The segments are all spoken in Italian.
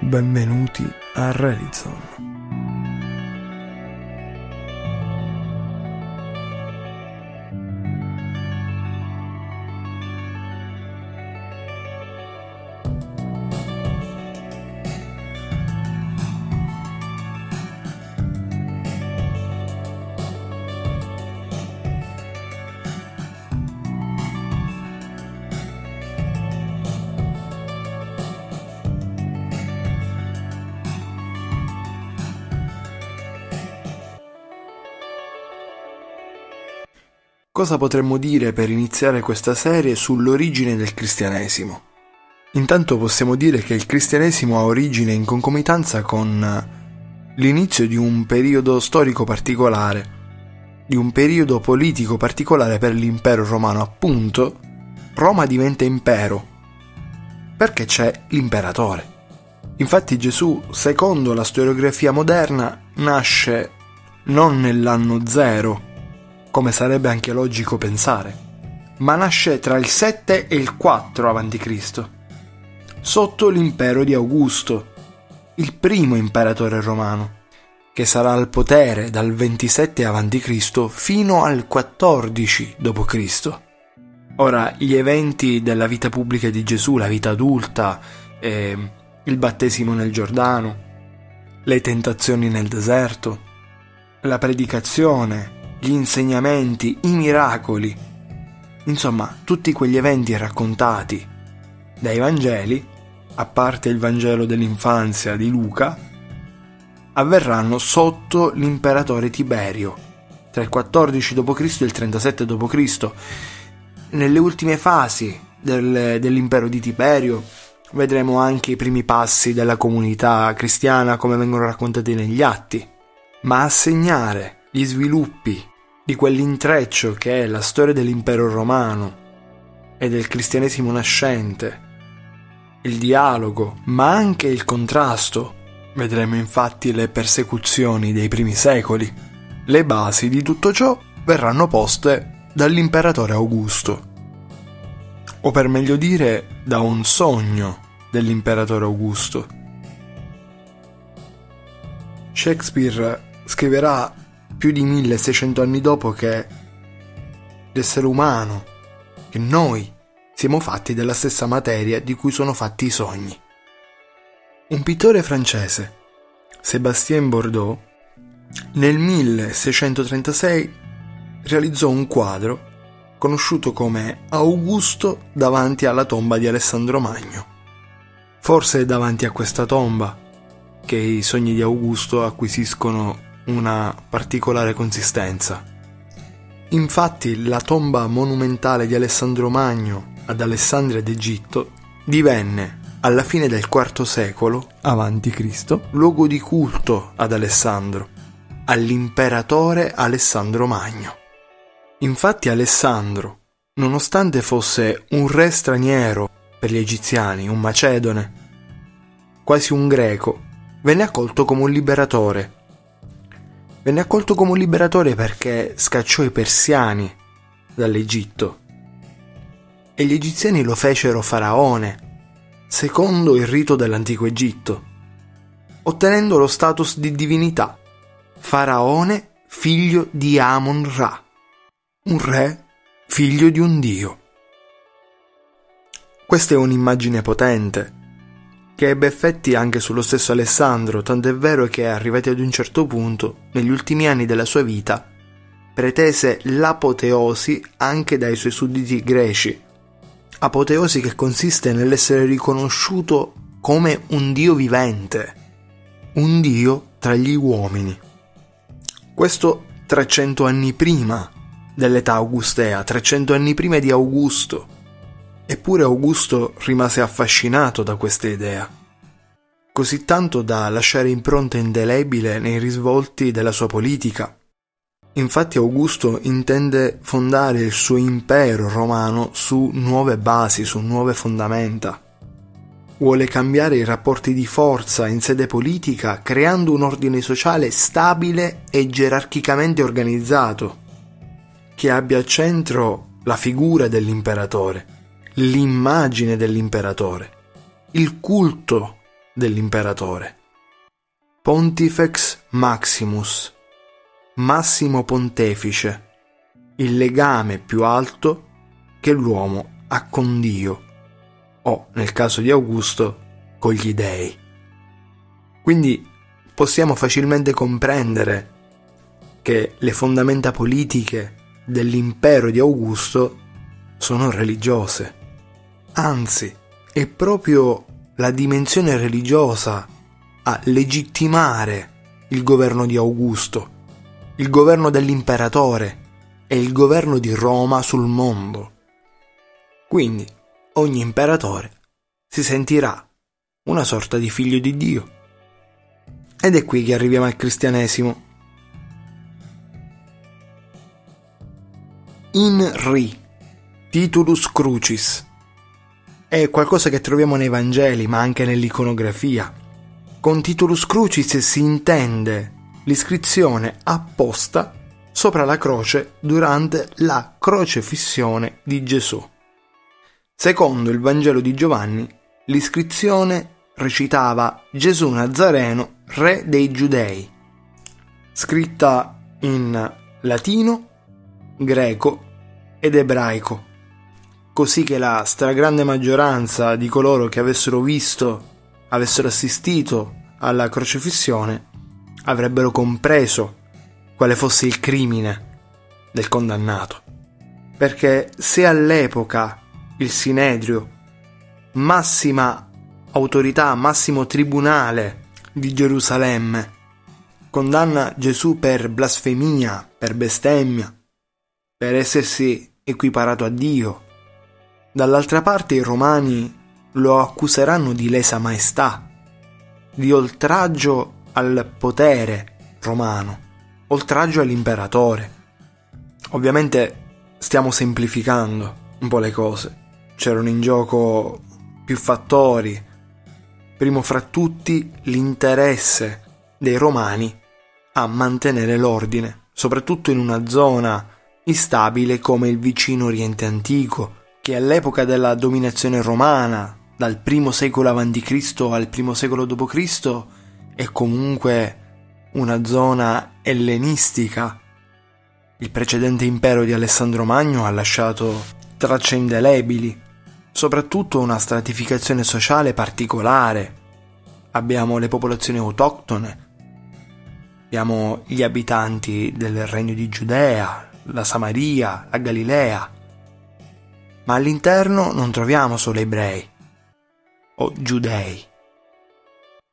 Benvenuti a Relizon. Cosa potremmo dire per iniziare questa serie sull'origine del cristianesimo? Intanto possiamo dire che il cristianesimo ha origine in concomitanza con l'inizio di un periodo storico particolare, di un periodo politico particolare per l'impero romano. Appunto, Roma diventa impero perché c'è l'imperatore. Infatti Gesù, secondo la storiografia moderna, nasce non nell'anno zero, come sarebbe anche logico pensare, ma nasce tra il 7 e il 4 a.C., sotto l'impero di Augusto, il primo imperatore romano, che sarà al potere dal 27 a.C. fino al 14 d.C. Ora, gli eventi della vita pubblica di Gesù, la vita adulta, eh, il battesimo nel Giordano, le tentazioni nel deserto, la predicazione, gli insegnamenti, i miracoli, insomma tutti quegli eventi raccontati dai Vangeli, a parte il Vangelo dell'infanzia di Luca, avverranno sotto l'imperatore Tiberio, tra il 14 d.C. e il 37 d.C. Nelle ultime fasi del, dell'impero di Tiberio vedremo anche i primi passi della comunità cristiana come vengono raccontati negli atti, ma a segnare gli sviluppi di quell'intreccio che è la storia dell'impero romano e del cristianesimo nascente, il dialogo, ma anche il contrasto. Vedremo infatti le persecuzioni dei primi secoli. Le basi di tutto ciò verranno poste dall'imperatore Augusto, o per meglio dire da un sogno dell'imperatore Augusto. Shakespeare scriverà più di 1600 anni dopo che l'essere umano, che noi siamo fatti della stessa materia di cui sono fatti i sogni. Un pittore francese, Sébastien Bordeaux, nel 1636 realizzò un quadro conosciuto come Augusto davanti alla tomba di Alessandro Magno. Forse è davanti a questa tomba che i sogni di Augusto acquisiscono una particolare consistenza. Infatti la tomba monumentale di Alessandro Magno ad Alessandria d'Egitto divenne alla fine del IV secolo a.C. luogo di culto ad Alessandro, all'imperatore Alessandro Magno. Infatti Alessandro, nonostante fosse un re straniero per gli egiziani, un macedone, quasi un greco, venne accolto come un liberatore Venne accolto come un liberatore perché scacciò i persiani dall'Egitto. E gli egiziani lo fecero faraone, secondo il rito dell'antico Egitto, ottenendo lo status di divinità, faraone figlio di Amon-Ra, un re figlio di un dio. Questa è un'immagine potente che ebbe effetti anche sullo stesso Alessandro, tant'è vero che, arrivati ad un certo punto, negli ultimi anni della sua vita, pretese l'apoteosi anche dai suoi sudditi greci. Apoteosi che consiste nell'essere riconosciuto come un dio vivente, un dio tra gli uomini. Questo 300 anni prima dell'età augustea, 300 anni prima di Augusto, Eppure Augusto rimase affascinato da questa idea, così tanto da lasciare impronta indelebile nei risvolti della sua politica. Infatti Augusto intende fondare il suo impero romano su nuove basi, su nuove fondamenta. Vuole cambiare i rapporti di forza in sede politica creando un ordine sociale stabile e gerarchicamente organizzato, che abbia al centro la figura dell'imperatore l'immagine dell'imperatore, il culto dell'imperatore. Pontifex Maximus, massimo pontefice, il legame più alto che l'uomo ha con Dio, o nel caso di Augusto, con gli dei. Quindi possiamo facilmente comprendere che le fondamenta politiche dell'impero di Augusto sono religiose. Anzi, è proprio la dimensione religiosa a legittimare il governo di Augusto, il governo dell'imperatore e il governo di Roma sul mondo. Quindi ogni imperatore si sentirà una sorta di figlio di Dio. Ed è qui che arriviamo al cristianesimo. In ri, titulus crucis, è qualcosa che troviamo nei Vangeli ma anche nell'iconografia. Con titulus crucis si intende l'iscrizione apposta sopra la croce durante la crocefissione di Gesù. Secondo il Vangelo di Giovanni, l'iscrizione recitava Gesù Nazareno, re dei Giudei, scritta in latino, greco ed ebraico, così che la stragrande maggioranza di coloro che avessero visto, avessero assistito alla crocefissione, avrebbero compreso quale fosse il crimine del condannato. Perché se all'epoca il Sinedrio, massima autorità, massimo tribunale di Gerusalemme, condanna Gesù per blasfemia, per bestemmia, per essersi equiparato a Dio. Dall'altra parte i romani lo accuseranno di lesa maestà, di oltraggio al potere romano, oltraggio all'imperatore. Ovviamente stiamo semplificando un po' le cose c'erano in gioco più fattori. Primo fra tutti l'interesse dei romani a mantenere l'ordine, soprattutto in una zona instabile come il vicino Oriente Antico, che all'epoca della dominazione romana, dal primo secolo a.C. al primo secolo d.C., è comunque una zona ellenistica. Il precedente impero di Alessandro Magno ha lasciato tracce indelebili soprattutto una stratificazione sociale particolare. Abbiamo le popolazioni autoctone, abbiamo gli abitanti del regno di Giudea, la Samaria, la Galilea, ma all'interno non troviamo solo ebrei o giudei,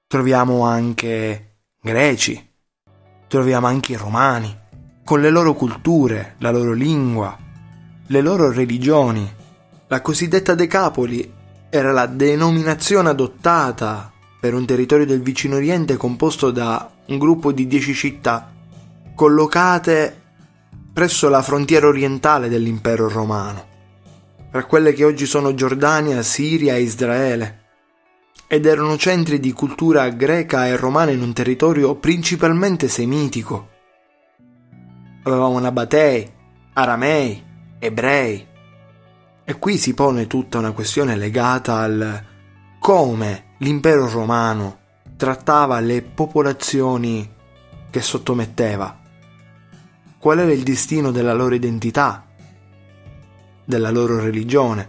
troviamo anche greci, troviamo anche i romani, con le loro culture, la loro lingua, le loro religioni. La cosiddetta Decapoli era la denominazione adottata per un territorio del vicino Oriente composto da un gruppo di dieci città collocate presso la frontiera orientale dell'impero romano, tra quelle che oggi sono Giordania, Siria e Israele, ed erano centri di cultura greca e romana in un territorio principalmente semitico. Avevamo Nabatei, Aramei, Ebrei, e qui si pone tutta una questione legata al come l'impero romano trattava le popolazioni che sottometteva. Qual era il destino della loro identità, della loro religione.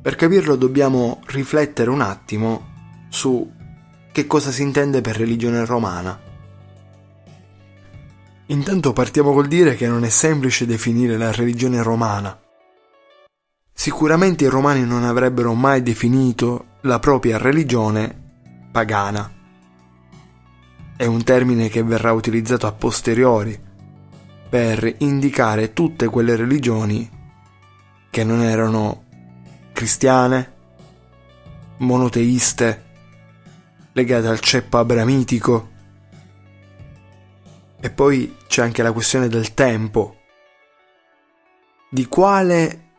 Per capirlo dobbiamo riflettere un attimo su che cosa si intende per religione romana. Intanto partiamo col dire che non è semplice definire la religione romana, Sicuramente i romani non avrebbero mai definito la propria religione pagana. È un termine che verrà utilizzato a posteriori per indicare tutte quelle religioni che non erano cristiane, monoteiste, legate al ceppo abramitico. E poi c'è anche la questione del tempo. Di quale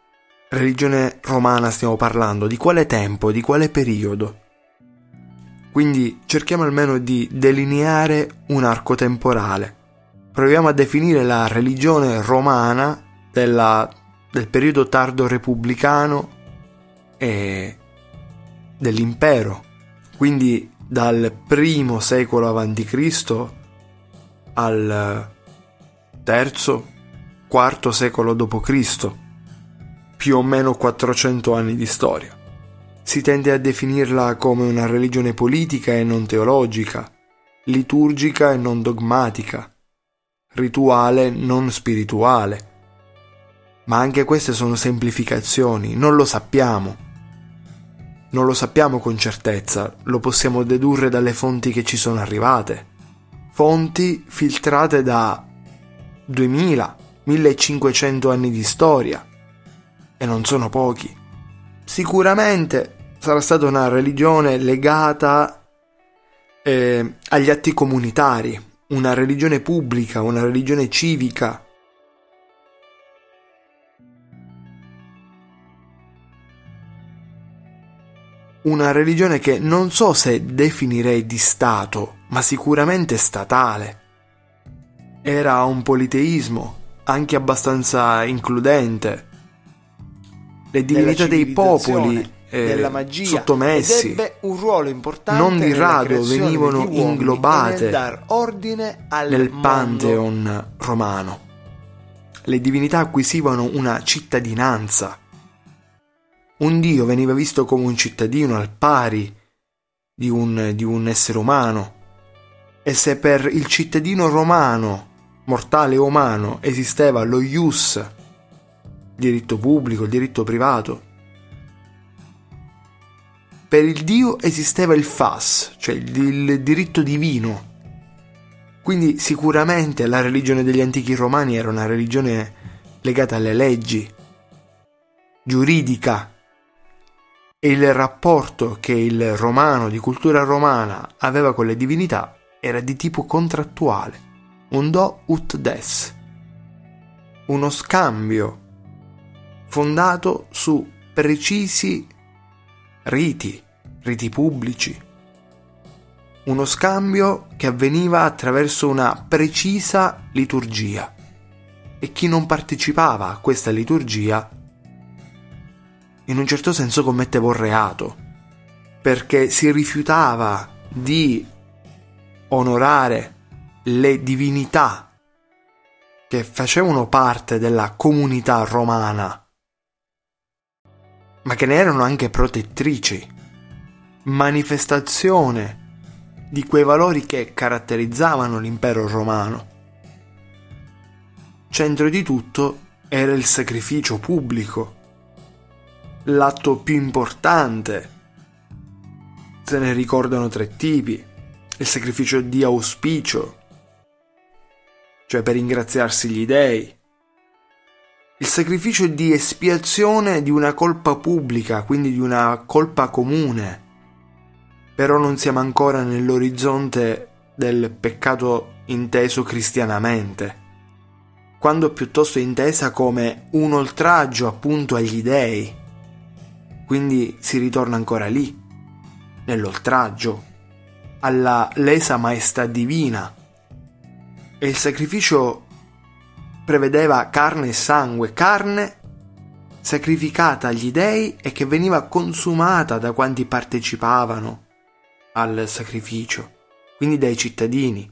religione romana stiamo parlando? Di quale tempo? Di quale periodo? Quindi cerchiamo almeno di delineare un arco temporale. Proviamo a definire la religione romana della, del periodo tardo repubblicano e dell'impero. Quindi dal primo secolo a.C. al terzo, quarto secolo d.C., più o meno 400 anni di storia. Si tende a definirla come una religione politica e non teologica, liturgica e non dogmatica, rituale non spirituale. Ma anche queste sono semplificazioni, non lo sappiamo. Non lo sappiamo con certezza, lo possiamo dedurre dalle fonti che ci sono arrivate. Fonti filtrate da 2000, 1500 anni di storia. E non sono pochi. Sicuramente sarà stata una religione legata eh, agli atti comunitari, una religione pubblica, una religione civica. Una religione che non so se definirei di Stato, ma sicuramente statale. Era un politeismo, anche abbastanza includente. Le divinità dei popoli eh, magia sottomessi un ruolo importante non di rado venivano inglobate nel, nel pantheon romano. Le divinità acquisivano una cittadinanza. Un dio veniva visto come un cittadino al pari di un, di un essere umano. E se per il cittadino romano, mortale o umano, esisteva lo ius, diritto pubblico, il diritto privato, per il Dio esisteva il fas, cioè il, il diritto divino. Quindi sicuramente la religione degli antichi romani era una religione legata alle leggi, giuridica, il rapporto che il romano di cultura romana aveva con le divinità era di tipo contrattuale, un do ut des, uno scambio fondato su precisi riti, riti pubblici. Uno scambio che avveniva attraverso una precisa liturgia. E chi non partecipava a questa liturgia in un certo senso commetteva un reato perché si rifiutava di onorare le divinità che facevano parte della comunità romana ma che ne erano anche protettrici, manifestazione di quei valori che caratterizzavano l'impero romano. Centro di tutto era il sacrificio pubblico, l'atto più importante. Se ne ricordano tre tipi. Il sacrificio di auspicio, cioè per ringraziarsi gli dei, il sacrificio di espiazione di una colpa pubblica, quindi di una colpa comune. Però non siamo ancora nell'orizzonte del peccato inteso cristianamente, quando piuttosto è intesa come un oltraggio appunto agli dei. Quindi si ritorna ancora lì, nell'oltraggio, alla lesa maestà divina. E il sacrificio prevedeva carne e sangue, carne sacrificata agli dei e che veniva consumata da quanti partecipavano al sacrificio, quindi dai cittadini.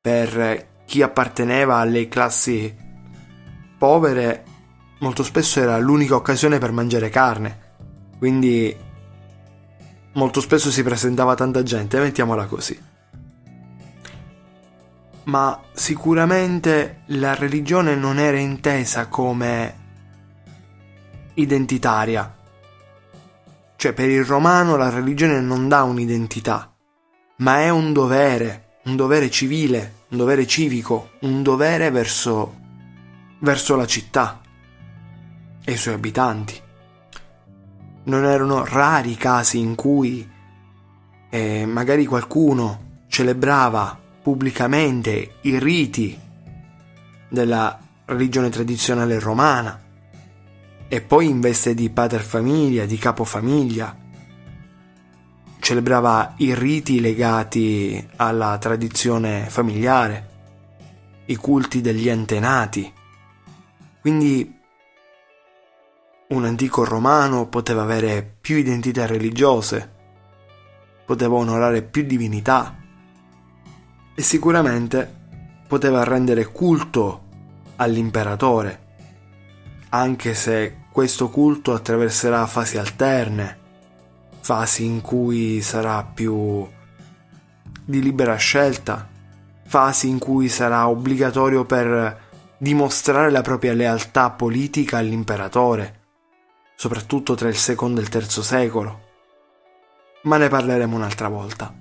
Per chi apparteneva alle classi povere, molto spesso era l'unica occasione per mangiare carne, quindi molto spesso si presentava tanta gente, mettiamola così. Ma sicuramente la religione non era intesa come identitaria. Cioè per il romano la religione non dà un'identità, ma è un dovere, un dovere civile, un dovere civico, un dovere verso, verso la città e i suoi abitanti. Non erano rari i casi in cui eh, magari qualcuno celebrava pubblicamente i riti della religione tradizionale romana e poi in veste di paterfamiglia, di capofamiglia, celebrava i riti legati alla tradizione familiare, i culti degli antenati. Quindi un antico romano poteva avere più identità religiose, poteva onorare più divinità e sicuramente poteva rendere culto all'imperatore, anche se questo culto attraverserà fasi alterne, fasi in cui sarà più di libera scelta, fasi in cui sarà obbligatorio per dimostrare la propria lealtà politica all'imperatore, soprattutto tra il secondo e il terzo secolo. Ma ne parleremo un'altra volta.